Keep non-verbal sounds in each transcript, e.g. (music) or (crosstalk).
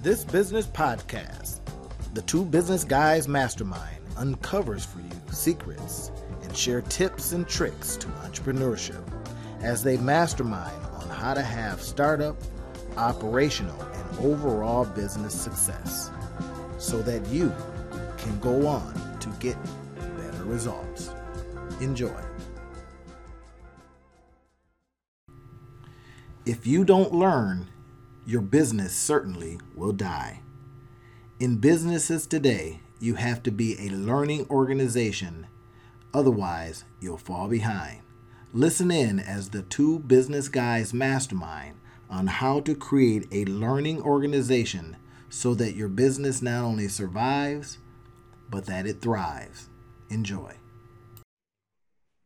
This business podcast, the Two Business Guys Mastermind, uncovers for you secrets and share tips and tricks to entrepreneurship as they mastermind on how to have startup, operational, and overall business success so that you can go on to get better results. Enjoy. If you don't learn, your business certainly will die. In businesses today, you have to be a learning organization, otherwise, you'll fall behind. Listen in as the two business guys mastermind on how to create a learning organization so that your business not only survives, but that it thrives. Enjoy.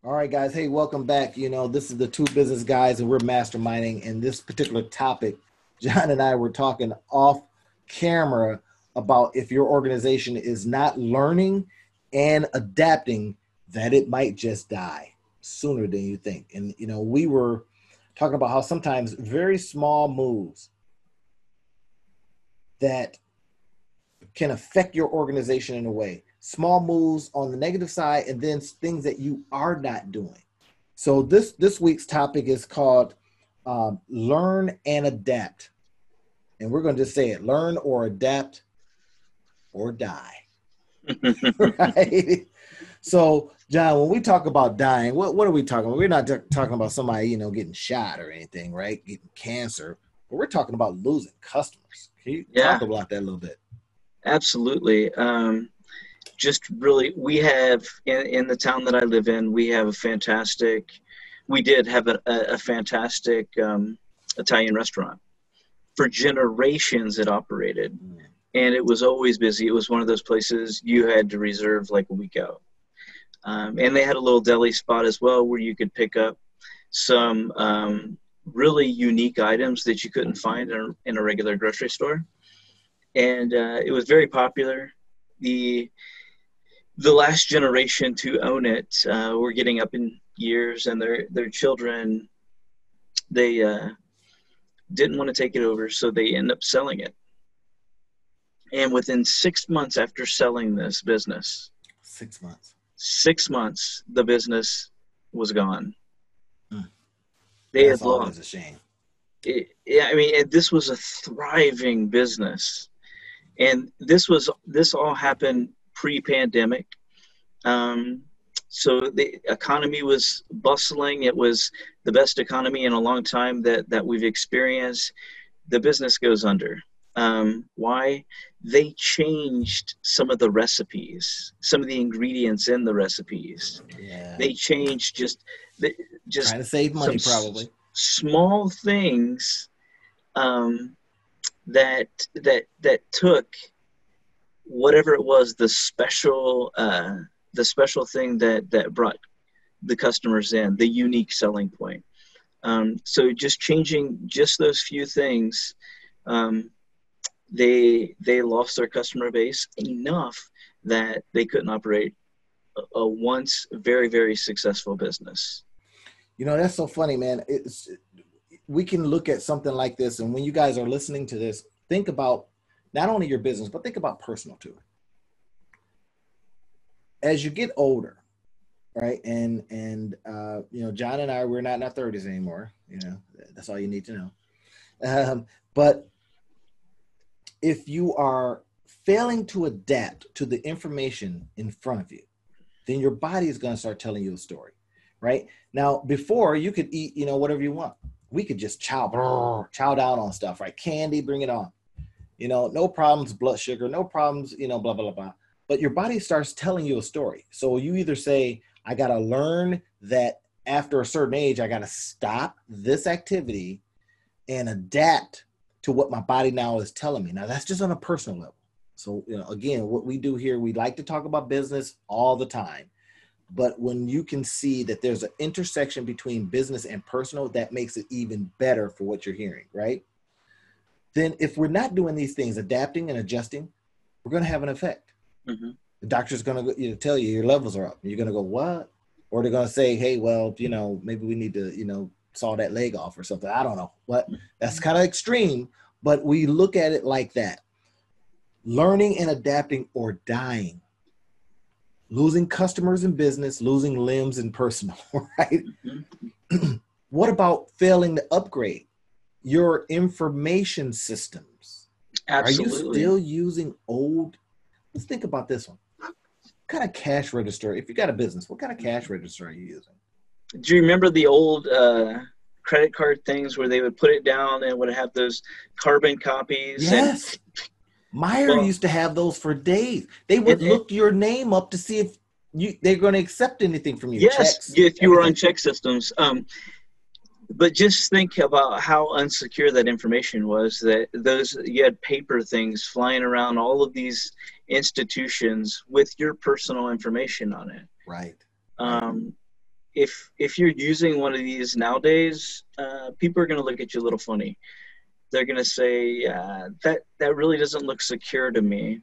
All right, guys. Hey, welcome back. You know, this is the two business guys, and we're masterminding. And this particular topic, John and I were talking off camera about if your organization is not learning and adapting, that it might just die sooner than you think. And, you know, we were talking about how sometimes very small moves that can affect your organization in a way. Small moves on the negative side, and then things that you are not doing. So this this week's topic is called um, "Learn and Adapt," and we're going to just say it: learn or adapt or die. (laughs) right. So, John, when we talk about dying, what, what are we talking about? We're not t- talking about somebody, you know, getting shot or anything, right? Getting cancer, but we're talking about losing customers. Can you yeah. talk about that a little bit? Absolutely. Um, just really, we have in, in the town that I live in, we have a fantastic, we did have a, a, a fantastic um, Italian restaurant. For generations, it operated. Mm. And it was always busy. It was one of those places you had to reserve like a week out. Um, and they had a little deli spot as well where you could pick up some um, really unique items that you couldn't find in a, in a regular grocery store. And uh, it was very popular. The the last generation to own it uh, were getting up in years, and their their children they uh, didn't want to take it over, so they end up selling it. And within six months after selling this business, six months, six months, the business was gone. Mm. They That's had lost. a shame. It, yeah, I mean, it, this was a thriving business, and this was this all happened pre-pandemic. Um, so the economy was bustling. It was the best economy in a long time that that we've experienced. The business goes under. Um, why? They changed some of the recipes, some of the ingredients in the recipes. Yeah. They changed just, just trying to save money, probably. small things um, that that that took whatever it was, the special uh, the special thing that that brought the customers in, the unique selling point. Um, so just changing just those few things um, they they lost their customer base enough that they couldn't operate a, once very very successful business. You know that's so funny, man. It's we can look at something like this, and when you guys are listening to this, think about not only your business, but think about personal too. As you get older, right, and and uh, you know, John and I, we're not in our thirties anymore. You know, that's all you need to know. Um, but if you are failing to adapt to the information in front of you, then your body is going to start telling you a story, right? Now, before you could eat, you know, whatever you want. We could just chow, chow down on stuff, right? Candy, bring it on. You know, no problems, blood sugar, no problems, you know, blah, blah, blah. But your body starts telling you a story. So you either say, I got to learn that after a certain age, I got to stop this activity and adapt to what my body now is telling me. Now that's just on a personal level. So you know, again, what we do here, we like to talk about business all the time. But when you can see that there's an intersection between business and personal, that makes it even better for what you're hearing, right? Then if we're not doing these things, adapting and adjusting, we're going to have an effect. Mm-hmm. The doctor's going to you know, tell you your levels are up. You're going to go, what? Or they're going to say, hey, well, you know, maybe we need to, you know, saw that leg off or something. I don't know. But that's kind of extreme. But we look at it like that. learning and adapting or dying losing customers in business losing limbs in personal (laughs) right mm-hmm. what about failing to upgrade your information systems Absolutely. are you still using old let's think about this one what kind of cash register if you got a business what kind of cash register are you using do you remember the old uh, credit card things where they would put it down and would have those carbon copies yes and, Meijer well, used to have those for days. They would it, look your name up to see if you they're going to accept anything from you. Yes, Checks, if you were on ChexSystems. Um, but just think about how unsecure that information was. That those you had paper things flying around all of these institutions with your personal information on it. Right. Um, if if you're using one of these nowadays, uh, people are going to look at you a little funny they're going to say uh, that that really doesn't look secure to me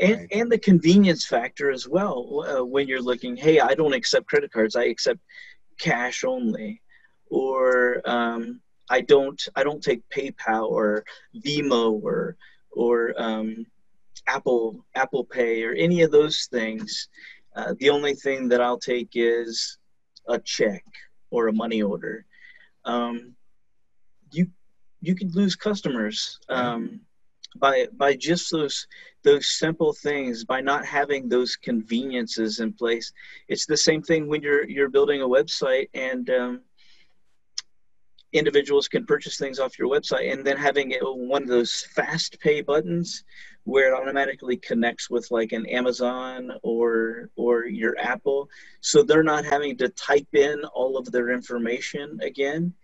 and right. and the convenience factor as well uh, when you're looking hey i don't accept credit cards i accept cash only or um, i don't i don't take paypal or Venmo or or um, apple apple pay or any of those things uh, the only thing that i'll take is a check or a money order. Um, you you could lose customers um, by by just those those simple things by not having those conveniences in place. It's the same thing when you're you're building a website and um, individuals can purchase things off your website and then having one of those fast pay buttons where it automatically connects with like an Amazon or or your Apple so they're not having to type in all of their information again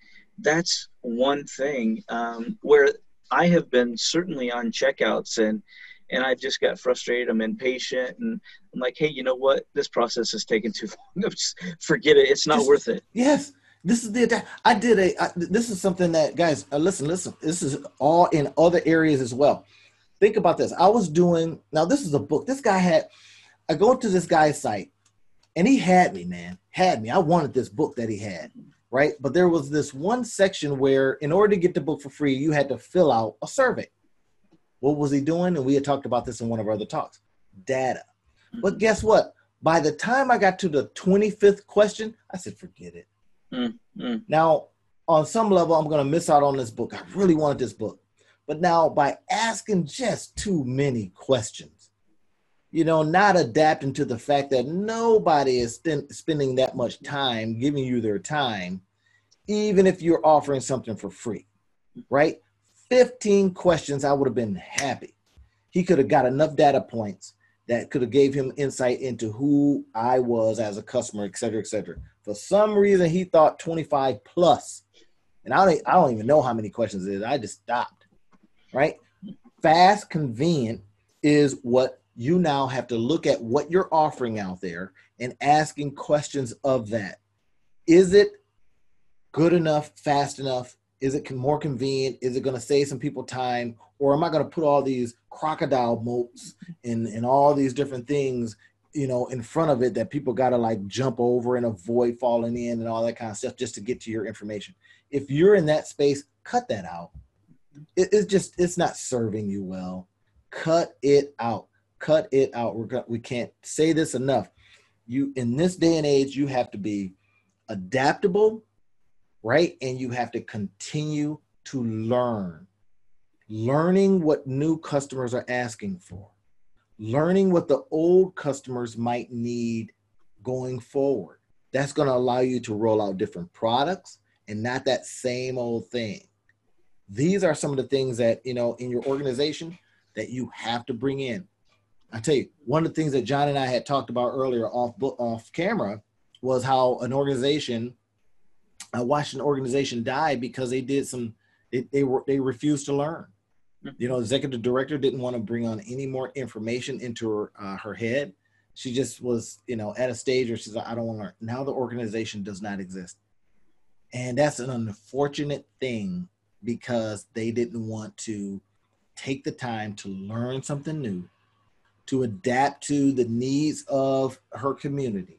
that's one thing um, where I have been certainly on checkouts and and I just got frustrated. I'm impatient, and I'm like, hey, you know what? This process is taking too (laughs) long. just forget it. It's not worth it. Yes, this is the I did a. I, this is something that guys uh, listen, listen. This is all in other areas as well. Think about this. I was doing now. This is a book. This guy had. I go to this guy's site, and he had me, man. Had me. I wanted this book that he had right? But there was this one section where, in order to get the book for free, you had to fill out a survey. What was he doing? And we had talked about this in one of our other talks data. But guess what? By the time I got to the 25th question, I said, forget it. Mm-hmm. Now, on some level, I'm going to miss out on this book. I really wanted this book. But now, by asking just too many questions, you know, not adapting to the fact that nobody is spending that much time giving you their time, even if you're offering something for free, right? 15 questions, I would have been happy. He could have got enough data points that could have gave him insight into who I was as a customer, et cetera, et cetera. For some reason, he thought 25 plus, and I don't, I don't even know how many questions it is. I just stopped, right? Fast, convenient is what you now have to look at what you're offering out there and asking questions of that. Is it good enough, fast enough? Is it more convenient? Is it going to save some people time? Or am I going to put all these crocodile moats and, and all these different things, you know, in front of it that people got to like jump over and avoid falling in and all that kind of stuff just to get to your information? If you're in that space, cut that out. It, it's just, it's not serving you well. Cut it out cut it out. We're we can't say this enough. You in this day and age, you have to be adaptable, right? And you have to continue to learn. Learning what new customers are asking for. Learning what the old customers might need going forward. That's going to allow you to roll out different products and not that same old thing. These are some of the things that, you know, in your organization that you have to bring in I tell you, one of the things that John and I had talked about earlier off off camera was how an organization, I watched an organization die because they did some, they they, were, they refused to learn. You know, executive director didn't want to bring on any more information into her, uh, her head. She just was, you know, at a stage where she's like, I don't want to learn. Now the organization does not exist. And that's an unfortunate thing because they didn't want to take the time to learn something new to adapt to the needs of her community.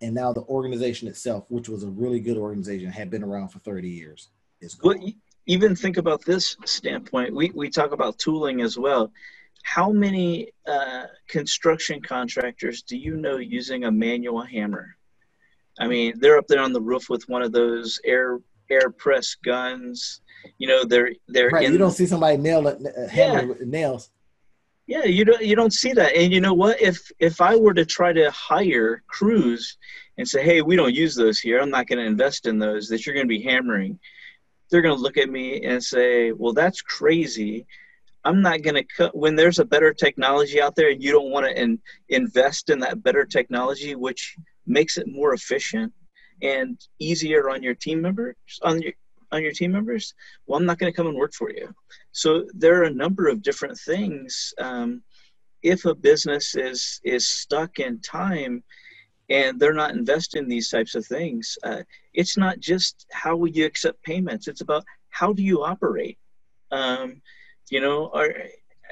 And now the organization itself, which was a really good organization, had been around for 30 years, is gone. Well, even think about this standpoint. We, we talk about tooling as well. how many uh, construction contractors do you know using a manual hammer? I mean, they're up there on the roof with one of those air air press guns. You know, they're they're right. you don't see somebody nail it, hammer Yeah. with nails. Yeah, you don't you don't see that. And you know what? If if I were to try to hire crews and say, "Hey, we don't use those here. I'm not going to invest in those that you're going to be hammering." They're going to look at me and say, "Well, that's crazy. I'm not going to cut when there's a better technology out there and you don't want to in, invest in that better technology which makes it more efficient and easier on your team members on your on your team members well i'm not going to come and work for you. So there are a number of different things um, if a business is is stuck in time and they're not investing in these types of things uh, it's not just how will you accept payments it's about how do you operate? Um, you know are,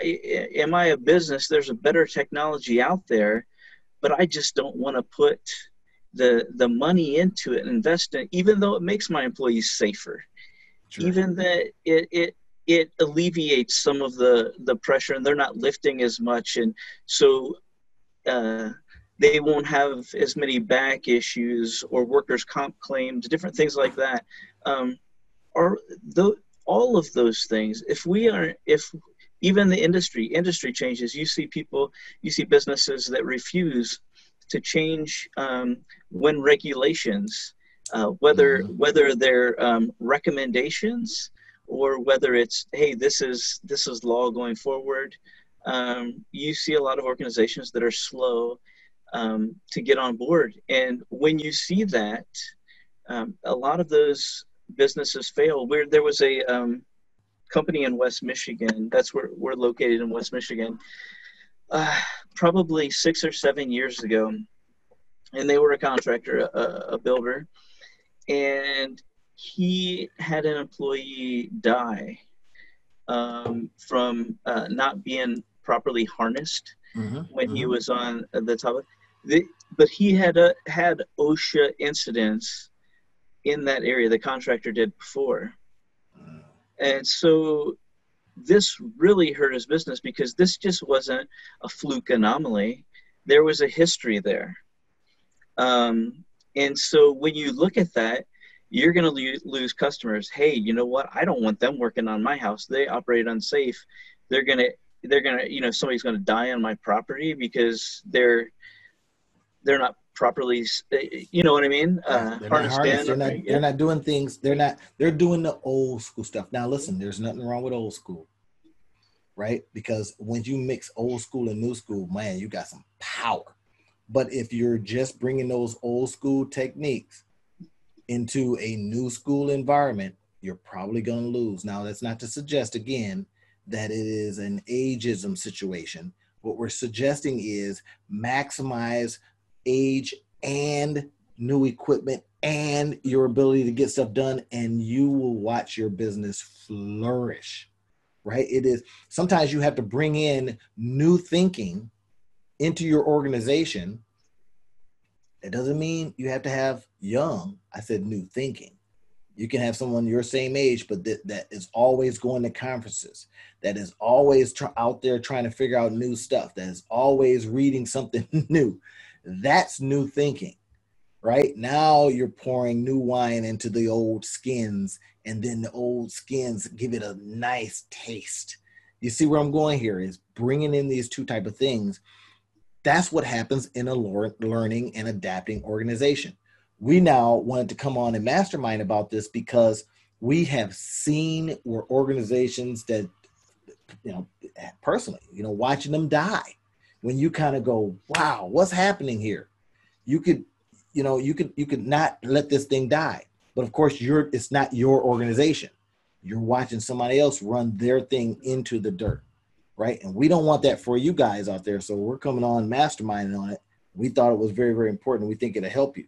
am i a business? There's a better technology out there but i just don't want to put the the money into it and invest in it even though it makes my employees safer. Sure. even that it, it it alleviates some of the the pressure and they're not lifting as much. And so uh, they won't have as many back issues or workers comp claims different things like that. Um, are the, all of those things if we are if even the industry industry changes you see people you see businesses that refuse to change um, when regulations uh, whether Mhm. whether they're um, recommendations or whether it's hey this is this is law going forward um, you see a lot of organizations that are slow um, to get on board and when you see that um, a lot of those businesses fail where there was a um, company in west michigan that's where we're located in west michigan uh, (sighs) probably six or seven years ago and they were a contractor a, a builder and he had an employee die um, from uh, not being properly harnessed Mhm, when he mhm. was on the top. Of, the, but he had a, had OSHA incidents in that area. The contractor did before, and so this really hurt his business because this just wasn't a fluke anomaly. There was a history there. Um, and so when you look at that, you're going to lo- lose customers. Hey, you know what? I don't want them working on my house. They operate unsafe. They're going to, they're going to, you know, somebody's going to die on my property because they're, they're not properly, you know what I mean? Uh, they're not harnessed. They're not. They're not doing things. They're not. They're doing the old school stuff. Now, listen. There's nothing wrong with old school, right? Because when you mix old school and new school, man, you got some power. But if you're just bringing those old school techniques into a new school environment, you're probably going to lose. Now, that's not to suggest again that it is an ageism situation. What we're suggesting is maximize age and new equipment and your ability to get stuff done, and you will watch your business flourish. Right? It is sometimes you have to bring in new thinking into your organization. It doesn't mean you have to have young. I said new thinking. You can have someone your same age, but that, that is always going to conferences, that is always tr- out there trying to figure out new stuff, that is always reading something (laughs) new. That's new thinking, right? Now you're pouring new wine into the old skins, and then the old skins give it a nice taste. You see where I'm going here is bringing in these two type of things. That's what happens in a learning and adapting organization we now wanted to come on and mastermind about this because we have seen where organizations that you know personally you know watching them die when you kind of go wow what's happening here you could you know you could you could not let this thing die but of course you're it's not your organization you're watching somebody else run their thing into the dirt right and we don't want that for you guys out there so we're coming on masterminding on it we thought it was very very important we think it'll help you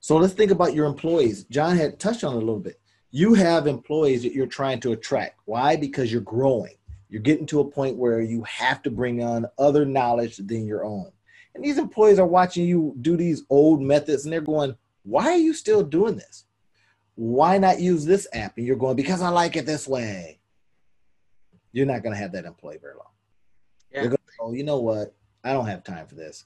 so let's think about your employees. John had touched on it a little bit. You have employees that you're trying to attract. Why? Because you're growing. You're getting to a point where you have to bring on other knowledge than your own. And these employees are watching you do these old methods and they're going, Why are you still doing this? Why not use this app? And you're going, Because I like it this way. You're not going to have that employee very long. Yeah. They're going, oh, you know what? I don't have time for this.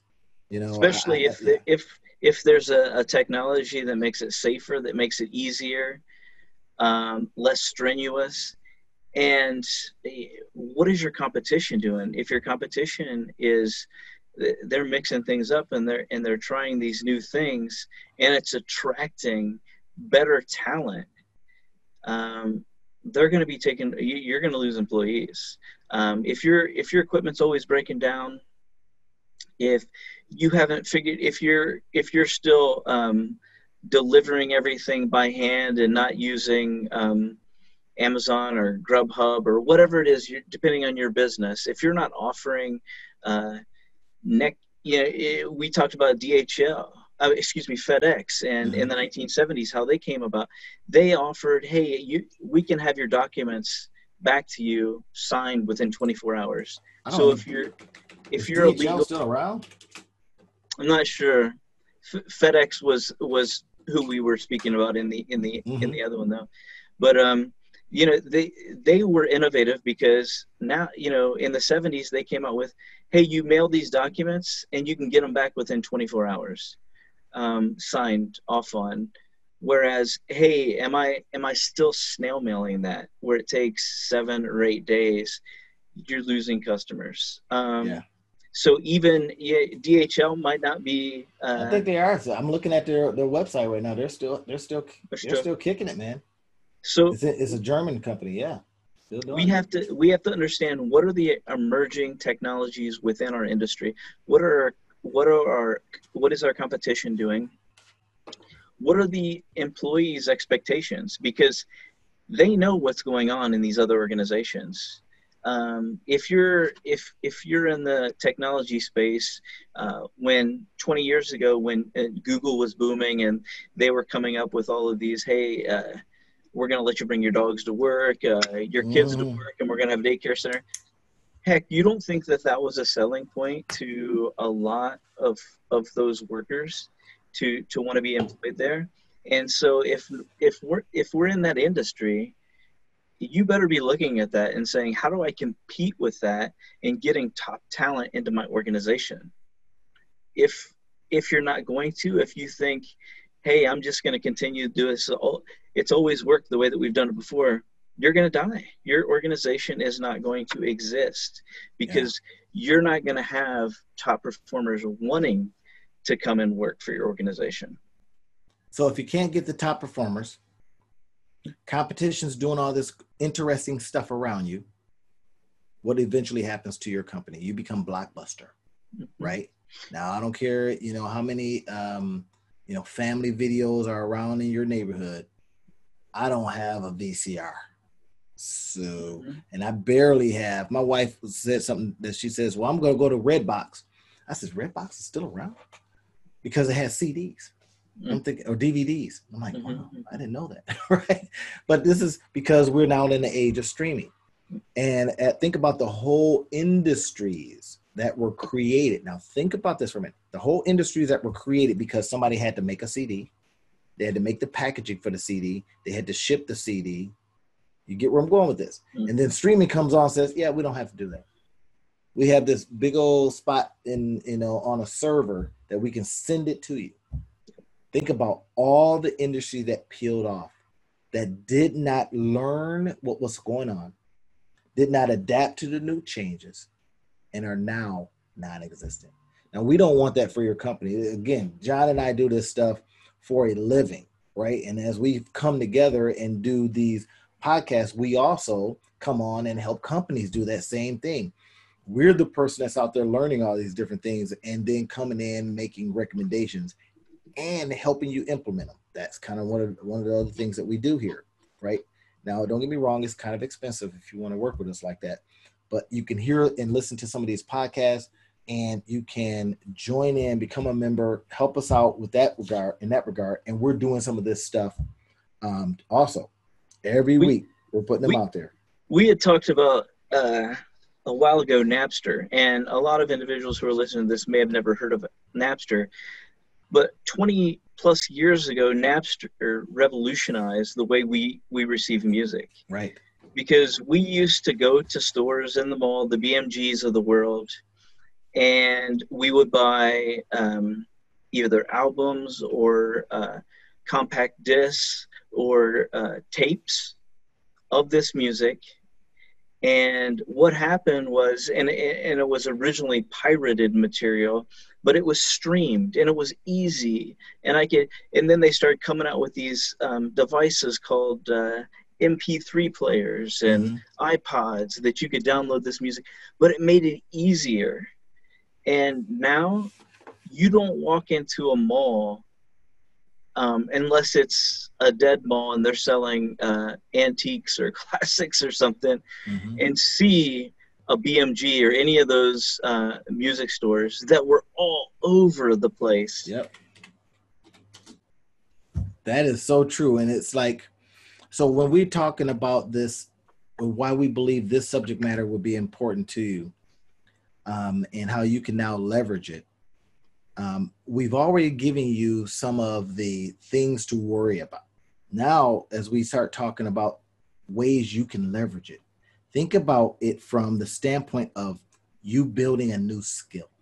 You know, especially I, if yeah. if if there's a, a, technology that makes it safer, that makes it easier, um, less strenuous, and eh, what is your competition doing? If your competition is they're mixing things up and they're and they're trying these new things and it's attracting better talent um, they're going to be taking you're going to lose employees um, if your if your equipment's always breaking down if you haven't figured if you're if you're still um, delivering everything by hand and not using um, Amazon or Grubhub or whatever it is, depending on your business, if you're not offering uh, neck, you know, it, we talked about DHL, uh, excuse me, FedEx, and mm-hmm. in the 1970s, how they came about. They offered, hey, you, we can have your documents back to you signed within 24 hours. So if you're if you're DHL legal, still around, I'm not sure. F- FedEx was was who we were speaking about in the in the mm-hmm. in the other one though, but um, you know they they were innovative because now you know in the 70s they came out with hey, you mail these documents and you can get them back within 24 hours, um, signed off on. Whereas, hey, am I am I still snail mailing that where it takes seven or eight days? You're losing customers. Um, yeah. So even yeah, DHL might not be. Uh, I think they are. I'm looking at their their website right now. They're still they're still they're still, they're still kicking it, man. So it's a, it's a German company, yeah. We have to we have to understand what are the emerging technologies within our industry. What are our, what are our what is our competition doing? What are the employees expectations? Because they know what's going on in these other organizations. Um, if you're if if you're in the technology space uh, when 20 years ago when uh, google was booming and they were coming up with all of these hey uh, we're going to let you bring your dogs to work, uh, your kids mm. to work, and we're going to have a daycare center. Heck, you don't think that that was a selling point to a lot of of those workers to to want to be employed there? And so if if we're if we're in that industry, you better be looking at that and saying, how do I compete with that and getting top talent into my organization? If if you're not going to, if you think hey, I'm just going to continue to do this. It's always worked the way that we've done it before. You're going to die. Your organization is not going to exist because yeah. you're not going to have top performers wanting to come and work for your organization. So if you can't get the top performers, competition's doing all this interesting stuff around you. What eventually happens to your company? You become blockbuster, mm-hmm. right? Now I don't care, you know, how many um, you know, family videos are around in your neighborhood. I don't have a VCR. So, mm-hmm. and I barely have. My wife said something that she says, Well, I'm going to go to Redbox. I said, Redbox is still around because it has CDs. Mm-hmm. I'm thinking, or DVDs. I'm like, mm-hmm. wow, I didn't know that. (laughs) right. But this is because we're now in the age of streaming. And at, think about the whole industries that were created. Now, think about this for a minute. The whole industries that were created because somebody had to make a CD, they had to make the packaging for the CD, they had to ship the CD. You get where I'm going with this. Mm-hmm. And then streaming comes on says, yeah, we don't have to do that. We have this big old spot in, you know, on a server that we can send it to you. Think about all the industry that peeled off, that did not learn what was going on, did not adapt to the new changes, and are now non-existent. Now we don't want that for your company. Again, John and I do this stuff for a living, right? And as we come together and do these podcasts, we also come on and help companies do that same thing. We're the person that's out there learning all these different things and then coming in making recommendations and helping you implement them. That's kind of one of one of the other things that we do here, right? Now, don't get me wrong, it's kind of expensive if you want to work with us like that but you can hear and listen to some of these podcasts and you can join in become a member help us out with that regard in that regard. And we're doing some of this stuff um, also. Every we, week we're putting them we, out there. we had talked about uh, a while ago napster. And a lot of individuals who are listening to this may have never heard of napster. But 20 plus years ago napster revolutionized the way we we receive music. Right. Because we used to go to stores in the mall, the BMGs of the world, and we would buy um, either albums or uh, compact discs or uh, tapes of this music. And what happened was, and, and it was originally pirated material, but it was streamed and it was easy. And I could, and then they started coming out with these um, devices called uh, MP3 players and mm-hmm. iPods that you could download this music, but it made it easier. And now you don't walk into a mall um, unless it's a dead mall and they're selling uh, antiques or (laughs) classics or something mm-hmm. and see a BMG or any of those uh, music stores that were all over the place. Yep. That is so true. And it's like, so when we're talking about this, why we believe this subject matter would be important to you, um, and how you can now leverage it, um, we've already given you some of the things to worry about. Now, as we start talking about ways you can leverage it, think about it from the standpoint of you building a new skill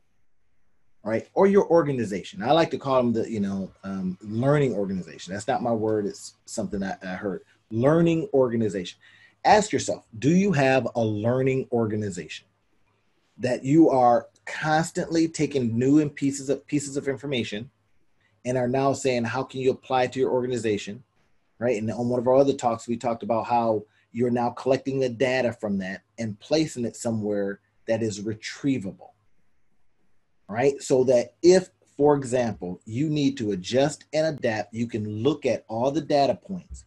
right? Or your organization. I like to call them the you know um, learning organization. That's not my word. It's something I, I heard. Learning organization. Ask yourself do you have a learning organization that you are constantly taking new and pieces of pieces of information and are now saying how can you apply to your organization right? And on one of our other talks we talked about how you're now collecting the data from that and placing it somewhere that is retrievable right? So that if for example you need to adjust and adapt you can look at all the data points.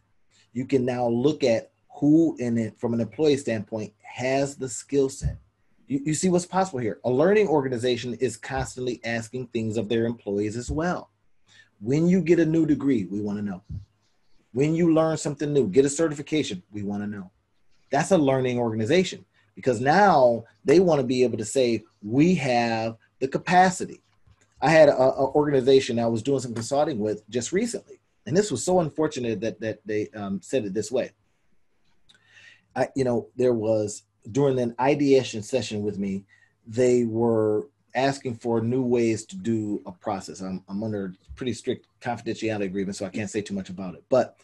You can now look at who in it from an employee standpoint has the skill set you, you see what's possible here. A learning organization is constantly asking things of their employees as well. When you get a new degree we want to know. When you learn something new get a certification we want to know. That's a learning organization because now they want to be able to say we have the capacity. I had an organization i was doing some consulting with just recently and this was so unfortunate that that they um, said it this way. I, you know, there was during an ideation session with me, they were asking for new ways to do a process. I'm, I'm under pretty strict confidentiality agreement, so I can't say too much about it. But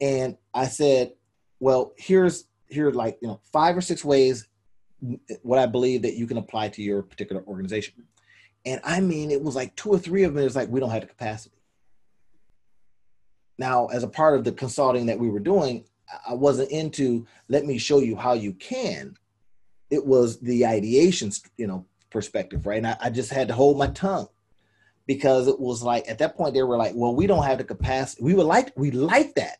and I said, well, here's here like you know five or six ways what I believe that you can apply to your particular organization. And I mean, it was like two or three of them. It's like we don't have the capacity. Now, as a part of the consulting that we were doing, I wasn't into let me show you how you can. It was the ideation, you know, perspective, right? And I, I just had to hold my tongue because it was like at that point they were like, well, we don't have the capacity. We would like we like that.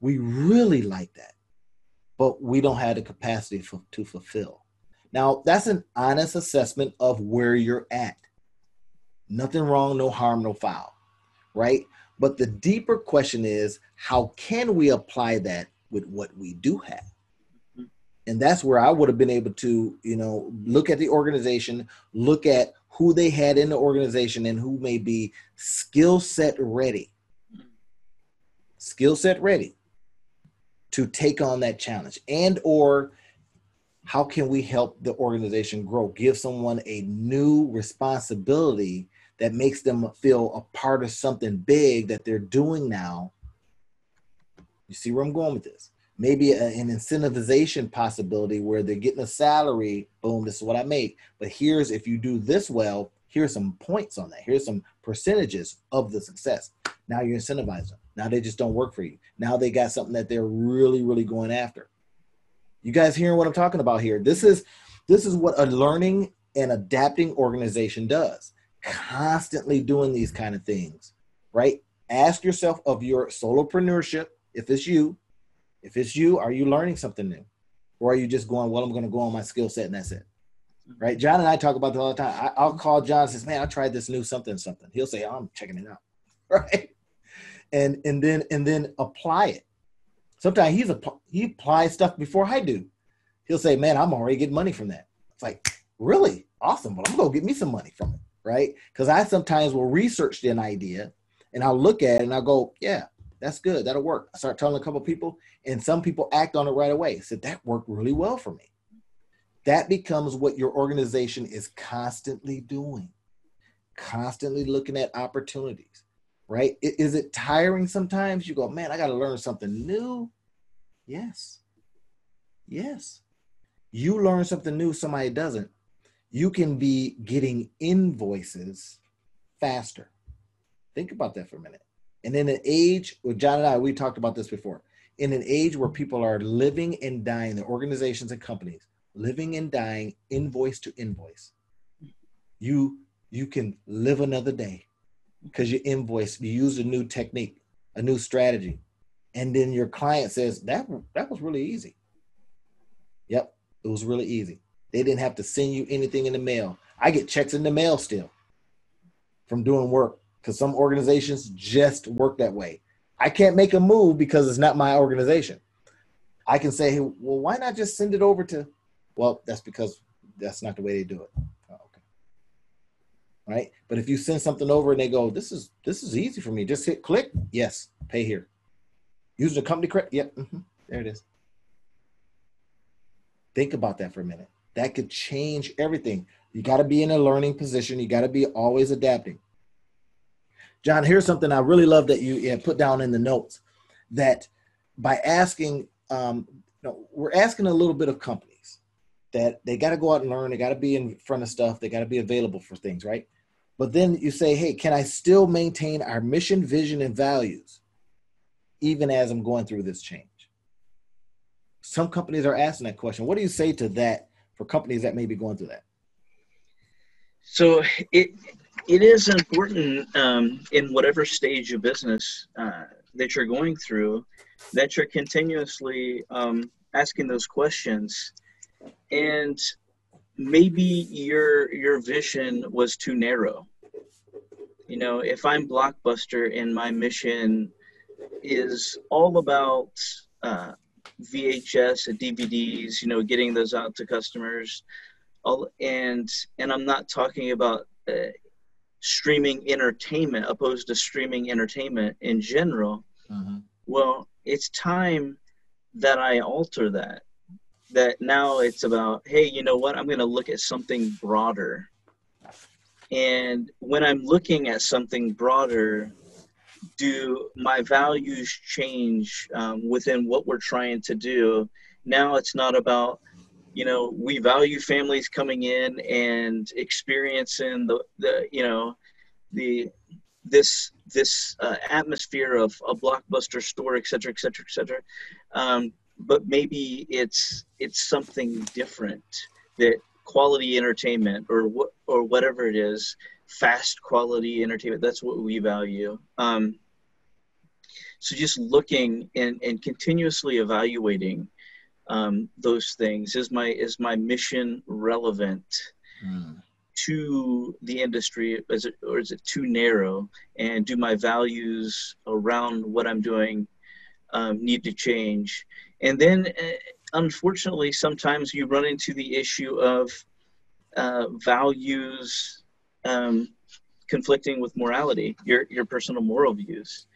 We really like that. But we don't have the capacity for, to fulfill. Now, that's an honest assessment of where you're at. Nothing wrong, no harm, no foul, right? But the deeper question is how can we apply that with what we do have? And that's where I would have been able to, you know, look at the organization, look at who they had in the organization and who may be skill set ready. Skill set ready to take on that challenge and or how can we help the organization grow give someone a new responsibility that makes them feel a part of something big that they're doing now. You see where I'm going with this? Maybe a, an incentivization possibility where they're getting a salary, boom, this is what I make. But here's if you do this well, here's some points on that. Here's some percentages of the success. Now you're them. Now they just don't work for you. Now they got something that they're really, really going after. You guys hearing what I'm talking about here? This is this is what a learning and adapting organization does constantly doing these kind of things, right? Ask yourself of your solopreneurship, if it's you, if it's you, are you learning something new? Or are you just going, well, I'm going to go on my skill set and that's it? Right? John and I talk about that all the time. I, will call John and says, man, I tried this new something, something. He'll say, oh, I'm checking it out. (laughs) Right. And, and then, and then apply it. Sometimes he's a, he applies stuff before I do. He'll say, man, I'm already getting money from that. It's like, really? Awesome. Well, I'm going to get me some money from it right? Because I sometimes will research an idea and I'll look at it and I'll go, yeah, that's good. That'll work. I start telling a couple people, and some people act on it right away. Said that worked really well for me. That becomes what your organization is constantly doing, constantly looking at opportunities, right? Is it tiring sometimes? You go, man, I got to learn something new. Yes. Yes. You learn something new, somebody doesn't. You can be getting invoices faster. Think about that for a minute. And in an age, with John and I, we talked about this before. In an age where people are living and dying, the organizations and companies living and dying, invoice to invoice. You you can live another day because you invoice, you use a new technique, a new strategy, and then your client says that that was really easy. Yep, it was really easy. They didn't have to send you anything in the mail. I get checks in the mail still from doing work because some organizations just work that way. I can't make a move because it's not my organization. I can say, well, why not just send it over to? Well, that's because that's not the way they do it. Oh, okay. Right. But if you send something over and they go, this is this is easy for me. Just hit click. Yes. Pay here. Use the company credit. Yep. Mm-hmm. There it is. Think about that for a minute. That could change everything. You got to be in a learning position. You got to be always adapting. John, here's something I really love that you put down in the notes that by asking, um, you know, we're asking a little bit of companies that they got to go out and learn, they got to be in front of stuff, they got to be available for things, right? But then you say, hey, can I still maintain our mission, vision, and values even as I'm going through this change? Some companies are asking that question. What do you say to that for companies that may be going through that? So it it is important um, in whatever stage of business uh, that you're going through that you're continuously um, asking those questions and maybe your your vision was too narrow you know if i'm blockbuster and my mission is all about uh, vhs and dvds you know getting those out to customers. All, and and i'm not talking about uh, streaming entertainment opposed to streaming entertainment in general. Uh-huh. well it's time that i alter that. That now it's about hey you know what? I'm going to look at something broader. And when i'm looking at something broader do my values change um, within what we're trying to do? Now it's not about you know we value families coming in and experiencing the the you know the this this uh, atmosphere of a blockbuster store et cetera et cetera et cetera. Um, but maybe it's it's something different that quality entertainment or what or whatever it is fast quality entertainment that's what we value. Um, so just looking and, and continuously evaluating um, those things is my is my mission relevant mm. to the industry? Is it, or is it too narrow? And do my values around what i'm doing um, need to change? And then uh, unfortunately sometimes you run into the issue of uh, values um, conflicting with morality your your personal moral views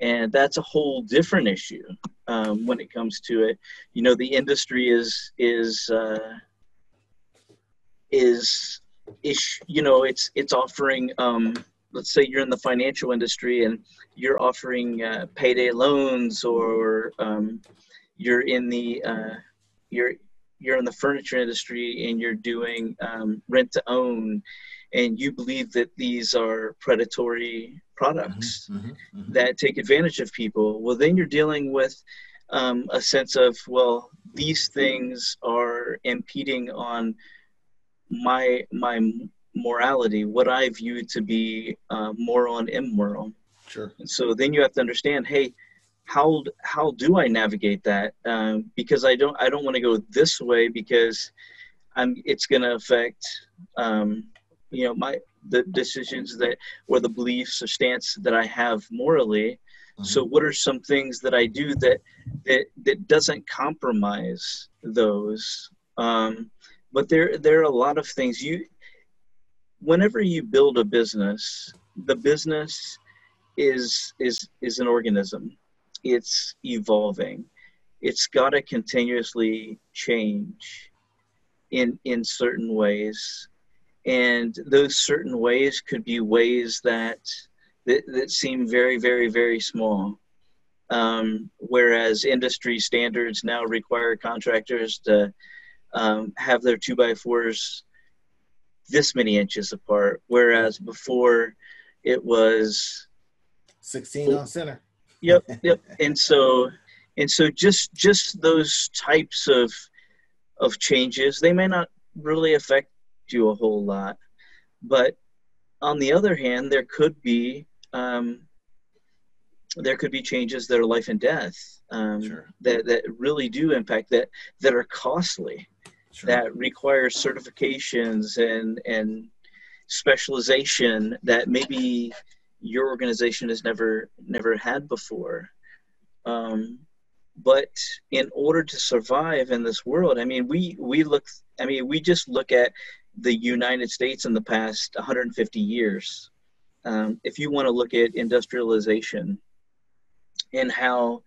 and that's a whole different issue um, when it comes to it. You know, the industry is is uh, is is you know it's it's offering. Um, let's say you're in the financial industry and you're offering uh, payday loans, or um, you're in the uh, you're you're in the furniture industry and you're doing um, rent to own and you believe that these are predatory products mm-hmm, mm-hmm, mm-hmm. that take advantage of people, well, then you're dealing with um, a sense of, well, these things are impeding on my my morality, what I view to be uh, moral and immoral. Sure. And so then you have to understand, hey, how how do I navigate that? Um, because I don't I don't want to go this way because I'm it's going to affect um, you know my the decisions that or the beliefs or stance that I have morally. Mm-hmm. So what are some things that I do that that that doesn't compromise those? Um, but there there are a lot of things you whenever you build a business, the business is is is an organism. It's evolving. It's got to continuously change in in certain ways, and those certain ways could be ways that that, that seem very very very small. Um, whereas industry standards now require contractors to um, have their two by fours this many inches apart, whereas before it was 16 on center. Yep, (laughs) yep. and so and so just just those types of of changes, they may not really affect you a whole lot, but on the other hand, there could be um, there could be changes that are life and death um, sure. that that really do impact that that are costly sure. that require certifications and and specialization that maybe your organization has never never had before um, but in order to survive in this world i mean we we look i mean we just look at the united states in the past 150 years um, if you want to look at industrialization and how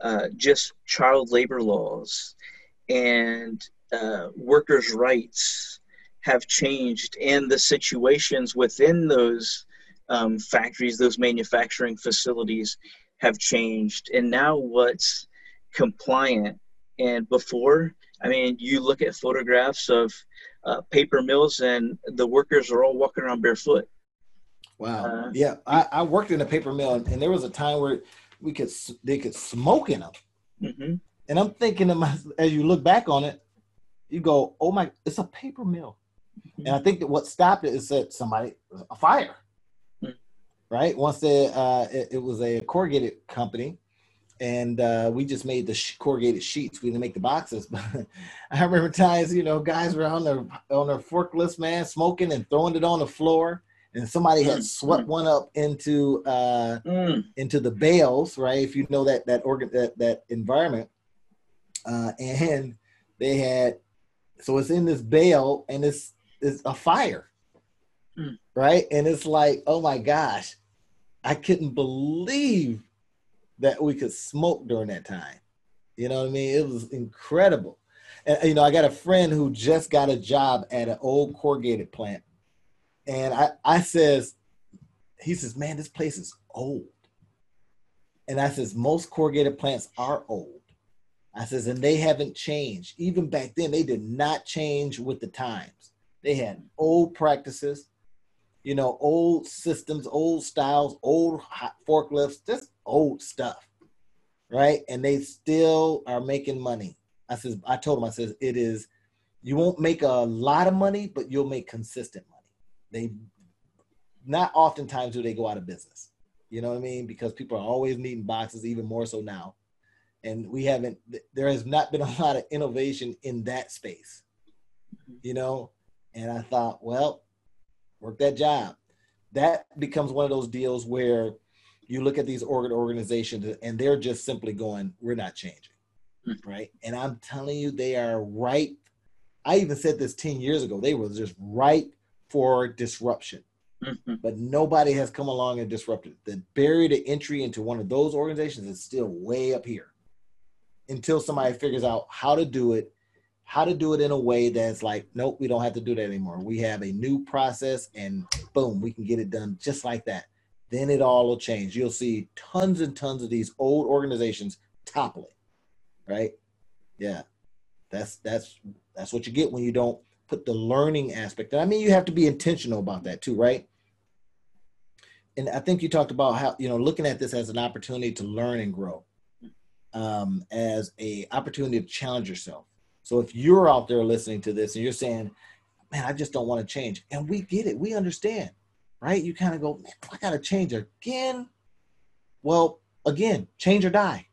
uh, just child labor laws and uh, workers' rights have changed and the situations within those um, factories, those manufacturing facilities have changed. And now what's compliant? And before, I mean, you look at photographs of uh, paper mills and the workers are all walking around barefoot. Wow. Uh, yeah, I, I, worked in a paper mill, and, and, there was a time where we could they could smoke in them. Mm-hmm. And I'm thinking, of my, as you look back on it, you go, oh my, it's a paper mill. Mm-hmm. And I think that what stopped it is that somebody, a fire, mm-hmm. right? Once they, uh, it, it, was a corrugated company and uh, we just made the sh- corrugated sheets. We didn't make the boxes, (laughs) but I remember times, you know, guys were on their on their forklifts, man, smoking and throwing it on the floor, and somebody had mm. swept one up into uh, mm. into the bales, right? If you know that that organ that that environment, uh, and they had so it's in this bale and it's it's a fire. Mm. Right? And it's like, oh my gosh, I couldn't believe that we could smoke during that time. You know what I mean? It was incredible. And you know, I got a friend who just got a job at an old corrugated plant. And I, I says, he says, man, this place is old. And I says, most corrugated plants are old. I says, and they haven't changed. Even back then, they did not change with the times. They had old practices, you know, old systems, old styles, old forklifts, just old stuff, right? And they still are making money. I says, I told them, I says, it is, you won't make a lot of money, but you'll make consistent money. They, not oftentimes do they go out of business. You know what I mean? Because people are always needing boxes, even more so now and we haven't there has not been a (laughs) lot of innovation in that space you know and i thought well work that job that becomes one of those deals where you look at these organ organizations and they're just simply going we're not changing mm-hmm. right and i'm telling you they are right i even said this 10 years ago they were just right for disruption mm-hmm. but nobody has come along and disrupted the barrier to entry into one of those organizations is still way up here until somebody figures out how to do it, how to do it in a way that's like, nope, we don't have to do that anymore. We have a new process and boom, we can get it done just like that. Then it all will change. You'll see tons and tons of these old organizations toppling, right? Yeah. That's that's that's what you get when you don't put the learning aspect. And I mean you have to be intentional about that too, right? And I think you talked about how, you know, looking at this as an opportunity to learn and grow um, as a opportunity to challenge yourself. So if you're out there listening to this and you're saying, "Man, I just don't want to change," and we get it, we understand, right? You kind of go, "I got to change again." Well, again, change or die.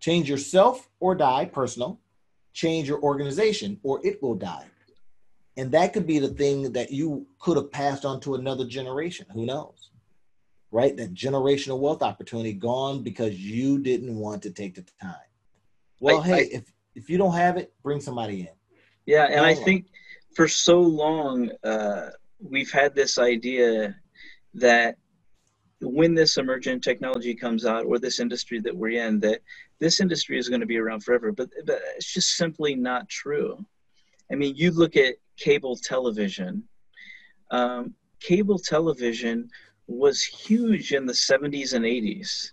Change yourself or die, personal. Change your organization or it will die. And that could be the thing that you could have passed on to another generation. Who knows? right? That generational wealth opportunity gone because you didn't want to take the time. Well, I, hey, I, if if you don't have it, bring somebody in. Yeah, and I think for so long uh, we've had this idea that when this emergent technology comes out or this industry that we're in that this industry is going to be around forever. But, but it's just simply not true. I mean you look at cable television um, cable television was huge in the 70s and 80s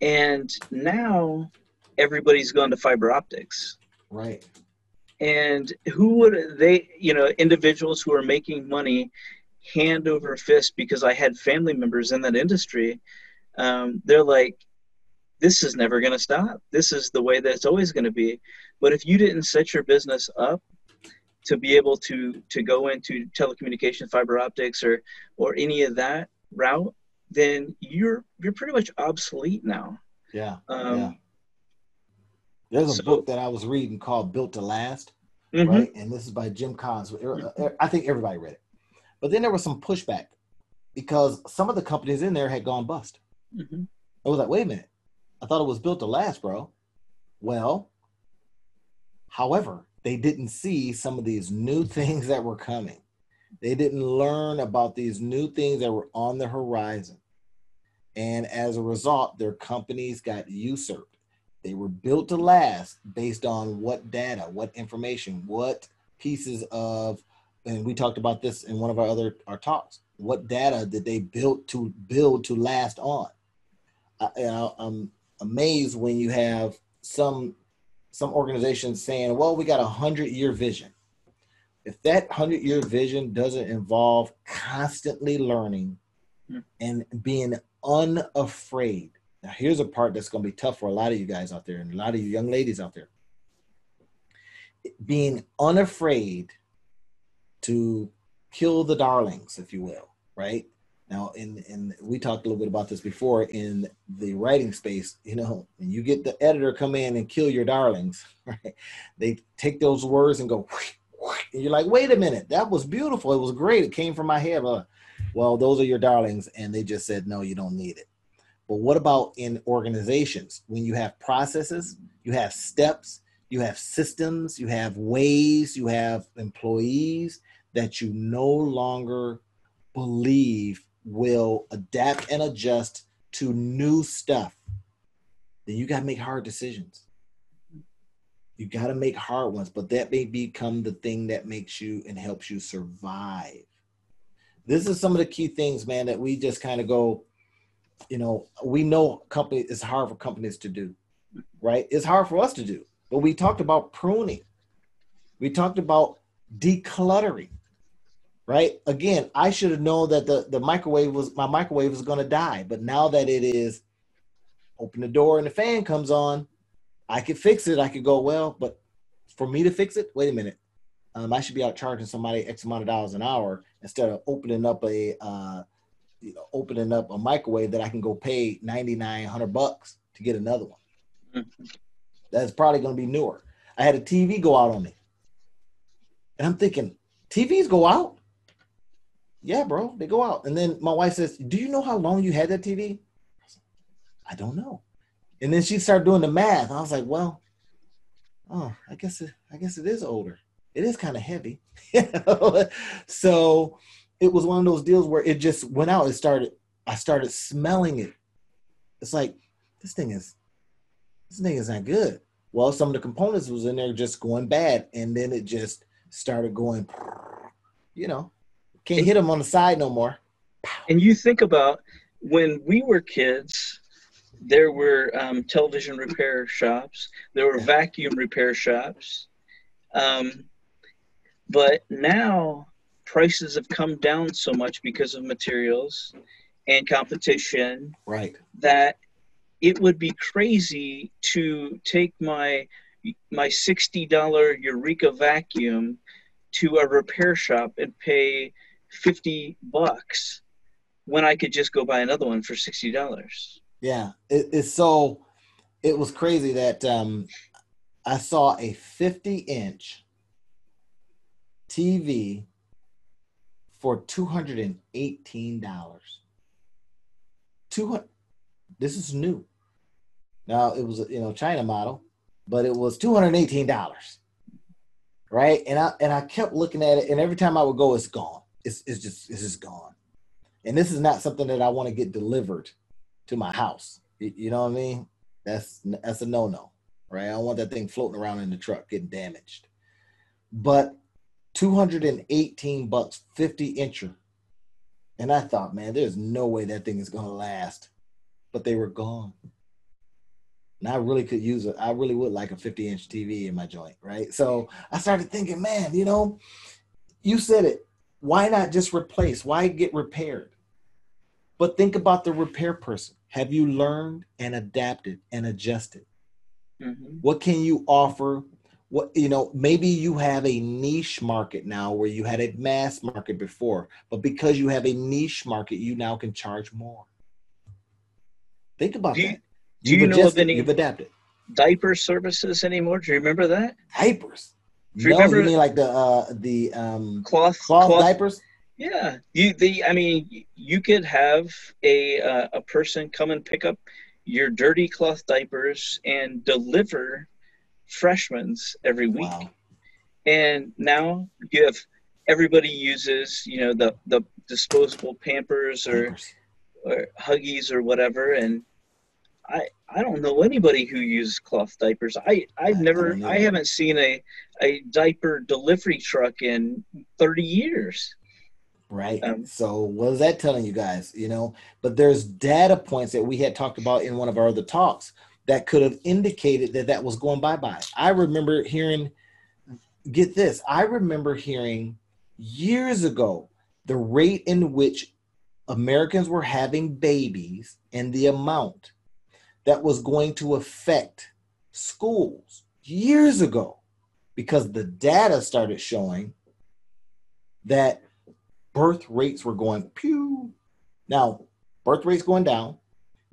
and now everybody's gone to fiber optics. Right and who would they you know individuals who are making money hand over fist because i had family members in that industry um, they're like this is never going to stop. This is the way that it's always going to be. But if you didn't set your business up to be able to to go into telecommunication fiber optics or or any of that route then you're you're pretty much obsolete now. Yeah. Um, yeah there's a so, book that I was reading called Built to Last, mm-hmm. right? And this is by Jim Collins. I think everybody read it. But then there was some pushback because some of the companies in there had gone bust. Mm-hmm. I was like, wait a minute. I thought it was built to last, bro. Well, however, they didn't see some of these new (laughs) things that were coming. They didn't learn about these new things that were on the horizon. And as a result, their companies got usurped they were built to last based on what data, what information, what pieces of, and we talked about this in one of our other our talks. What data did they build to build to last on? I, I'm amazed when you have some some organizations saying, "Well, we got a hundred year vision." If that hundred year vision doesn't involve constantly learning hmm. and being unafraid now, here's a part that's going to be tough for a lot of you guys out there and a lot of you young ladies out there. Being unafraid to kill the darlings, if you will, right? Now, in we talked a little bit about this before in the writing space. You know, when you get the editor come in and kill your darlings, (laughs) right? They take those words and go, (laughs) and you're like, wait a minute, that was beautiful. It was great. It came from my head. Uh. Well, those are your darlings, and they just said, no, you don't need it. But what about in organizations when you have processes, you have steps, you have systems, you have ways, you have employees that you no longer believe will adapt and adjust to new stuff? Then you got to make hard decisions. You got to make hard ones, but that may become the thing that makes you and helps you survive. This is some of the key things, man, that we just kind of go, you know, we know company it's hard for companies to do, right? It's hard for us to do. But we talked about pruning. We talked about decluttering. Right? Again, I should have known that the, the microwave was my microwave was gonna die. But now that it is open the door and the fan comes on, I could fix it. I could go, well, but for me to fix it, wait a minute. Um, I should be out charging somebody X amount of dollars an hour instead of opening up a uh, you know, opening up a microwave that I can go pay 99, 100 bucks to get another one. That's probably going to be newer. I had a TV go out on me. And I'm thinking, TVs go out? Yeah, bro, they go out. And then my wife says, Do you know how long you had that TV? I don't know. And then she started doing the math. I was like, Well, oh, I guess it, I guess it is older. It is kind of heavy. (laughs) so it was one of those deals where it just went out. It started. I started smelling it. It's like this thing is this thing is not good. Well, some of the components was in there just going bad, and then it just started going. You know, can't hit them on the side no more. And you think about when we were kids, there were um, television repair shops, there were yeah. vacuum repair shops, um, but now prices have come down so much because of materials and competition right. that it would be crazy to take my my $60 eureka vacuum to a repair shop and pay 50 bucks when i could just go buy another one for $60 yeah it, it's so it was crazy that um i saw a 50 inch tv for $218. 200 This is new. Now it was a you know China model, but it was $218. Right? And I and I kept looking at it and every time I would go it's gone. It's it's just it's just gone. And this is not something that I want to get delivered to my house. You know what I mean? That's that's a no-no, right? I don't want that thing floating around in the truck getting damaged. But 218 bucks, 50 incher. And I thought, man, there's no way that thing is gonna last. But they were gone. And I really could use it. I really would like a 50 inch TV in my joint, right? So I started thinking, man, you know, you said it. Why not just replace? Why get repaired? But think about the repair person. Have you learned and adapted and adjusted? Mm-hmm. What can you offer? What you know, maybe you have a niche market now where you had a mass market before, but because you have a niche market, you now can charge more. Think about do you, that. Do you've you know of any you've adapted diaper services anymore? Do you remember that? Diapers. Do you no, remember you mean like the uh the um cloth cloth, cloth diapers? Yeah, you the I mean you could have a uh, a person come and pick up your dirty cloth diapers and deliver freshmen's every week. Wow. And now you have everybody uses you know the the disposable Pampers or Pampers. or Huggies or whatever, and I I don't know anybody who uses cloth diapers. I I've never I, I haven't seen a a diaper delivery truck in 30 years right um, so what is that telling you guys you know but there's data points that we had talked about in one of our other talks that could have indicated that that was going bye-bye i remember hearing get this i remember hearing years ago the rate in which americans were having babies and the amount that was going to affect schools years ago because the data started showing that birth rates were going pew. Now, birth rates going down.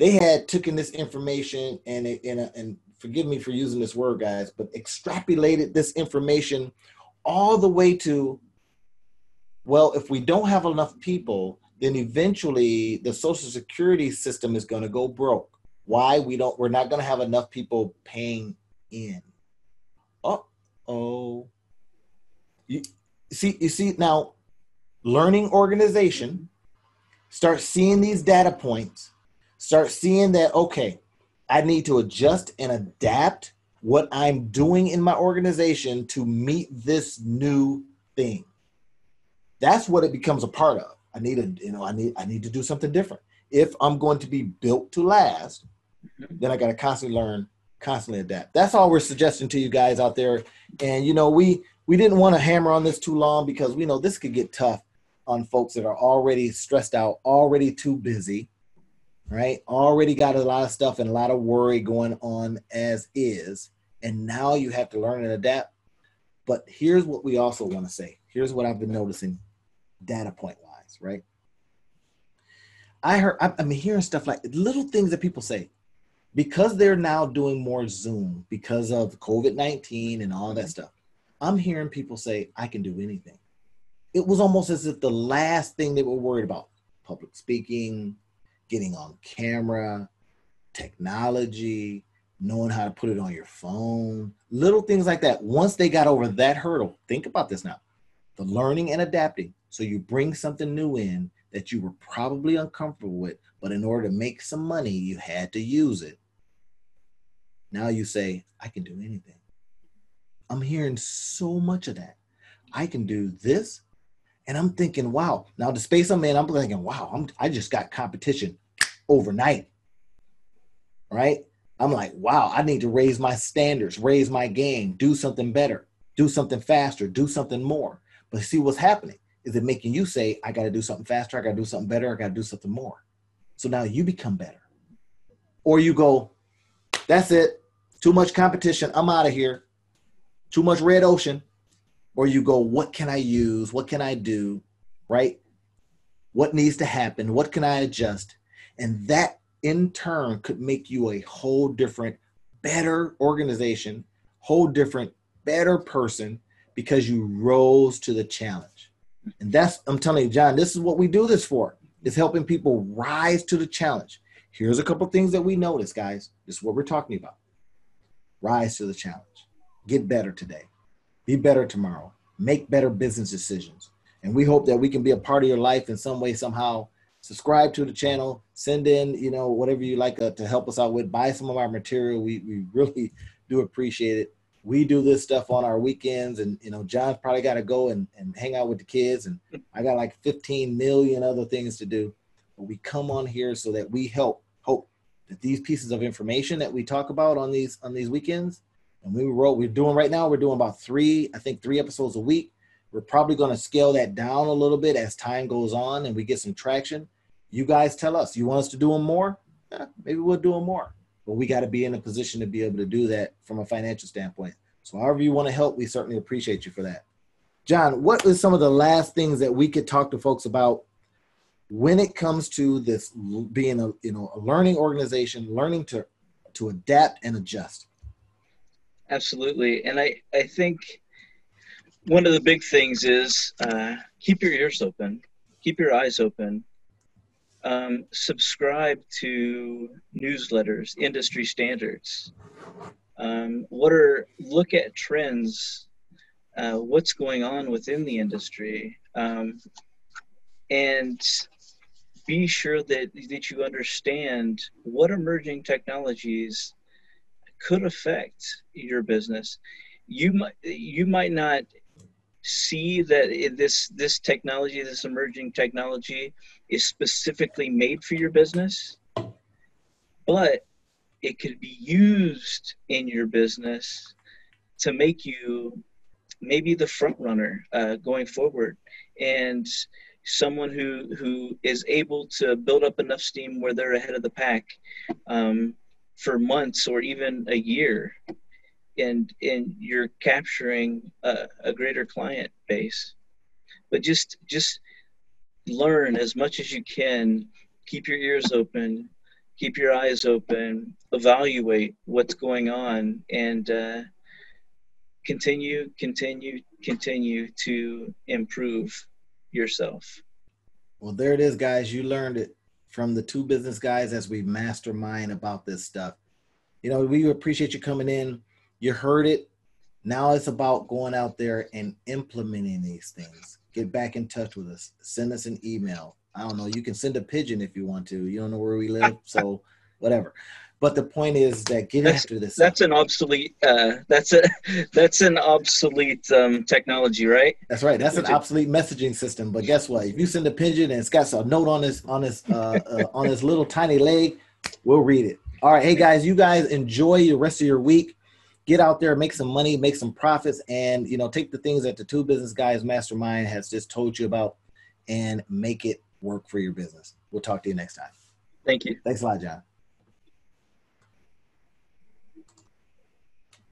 They had taken this information and and, and forgive me for using this word, guys, but extrapolated this information all the way to well, if we don't have enough people, then eventually the social security system is going to go broke. Why we don't we're not going to have enough people paying in. Uh oh. You see you see now learning organization, start seeing these data points, start seeing that, okay, I need to adjust and adapt what I'm doing in my organization to meet this new thing. That's what it becomes a part of. I need to, you know, I need I need to do something different. If I'm going to be built to last, then I got to constantly learn, constantly adapt. That's all we're suggesting to you guys out there. And you know, we we didn't want to hammer on this too long because we know this could get tough on folks that are already stressed out, already too busy, right? Already got a lot of stuff and a lot of worry going on as is. And now you have to learn and adapt. But here's what we also want to say. Here's what I've been noticing data point wise, right? I heard, I'm hearing stuff like little things that people say because they're now doing more Zoom because of COVID 19 and all that stuff. I'm hearing people say, I can do anything it was almost as if the last thing they were worried about public speaking, getting on camera, technology, knowing how to put it on your phone, little things like that. Once they got over that hurdle, think about this now the learning and adapting. So you bring something new in that you were probably uncomfortable with, but in order to make some money, you had to use it. Now you say, I can do anything. I'm hearing so much of that. I can do this, and I'm thinking, wow. Now the space I'm in, I'm thinking, wow, I'm I just got competition overnight. Right? I'm like, wow, I need to raise my standards, raise my game, do something better, do something faster, do something more. But see what's happening is it making you say, I got to do something faster, I got to do something better, I got to do something more. So now you become better. Or you go, that's it, too much competition, I'm out of here. Too much red ocean, or you go, what can I use? What can I do? Right? What needs to happen? What can I adjust? And that in turn could make you a whole different, better organization, whole different, better person because you rose to the challenge. And that's, I'm telling you, John, this is what we do this for, is helping people rise to the challenge. Here's a couple things that we notice, guys. This is what we're talking about. Rise to the challenge. Get better today be better tomorrow, make better business decisions. And we hope that we can be a part of your life in some way, somehow, subscribe to the channel, send in, you know, whatever you like uh, to help us out with, buy some of our material. We, we really do appreciate it. We do this stuff on our weekends and, you know, John's probably got to go and, and hang out with the kids and I got like 15 million other things to do. But we come on here so that we help hope that these pieces of information that we talk about on these, on these weekends and we wrote, we're doing right now, we're doing about three, I think three episodes a week. We're probably going to scale that down a little bit as time goes on and we get some traction. You guys tell us, you want us to do them more? Eh, maybe we'll do them more. But we got to be in a position to be able to do that from a financial standpoint. So, however you want to help, we certainly appreciate you for that. John, what is some of the last things that we could talk to folks about when it comes to this being a you know a learning organization, learning to to adapt and adjust? Absolutely, and I I think one of the big things is uh, keep your ears open, keep your eyes open. Um, subscribe to newsletters, industry standards. Um, what are look at trends? Uh, what's going on within the industry, um, and be sure that that you understand what emerging technologies could affect your business. You might you might not see that this this technology, this emerging technology, is specifically made for your business, but it could be used in your business to make you maybe the front runner uh, going forward. And someone who who is able to build up enough steam where they're ahead of the pack um, for months or even a year and and you're capturing a, a greater client base. But just just learn as much as you can. Keep your ears open. Keep your eyes open. Evaluate what's going on and uh, continue continue continue to improve yourself. Well there it is guys. You learned it from the two business guys as we mastermind about this stuff. You know we appreciate you coming in you heard it. Now it's about going out there and implementing these things. Get back in touch with us. Send us an email. I don't know. You can send a pigeon if you want to. You don't know where we live, (laughs) so whatever. But the point is that get that's, after this. That's an obsolete. Uh, that's a (laughs) that's an obsolete um, technology, right? That's right. That's an obsolete messaging system. But guess what? If you send a pigeon and it's got a note on this on this uh, uh, on this little tiny leg, we'll read it. All right, hey guys, you guys enjoy the rest of your week get out there, make some money, make some profits, and you know, take the things that the two business guys mastermind has just told you about and make it work for your business. We'll talk to you next time. Thank you. Thanks a lot, John.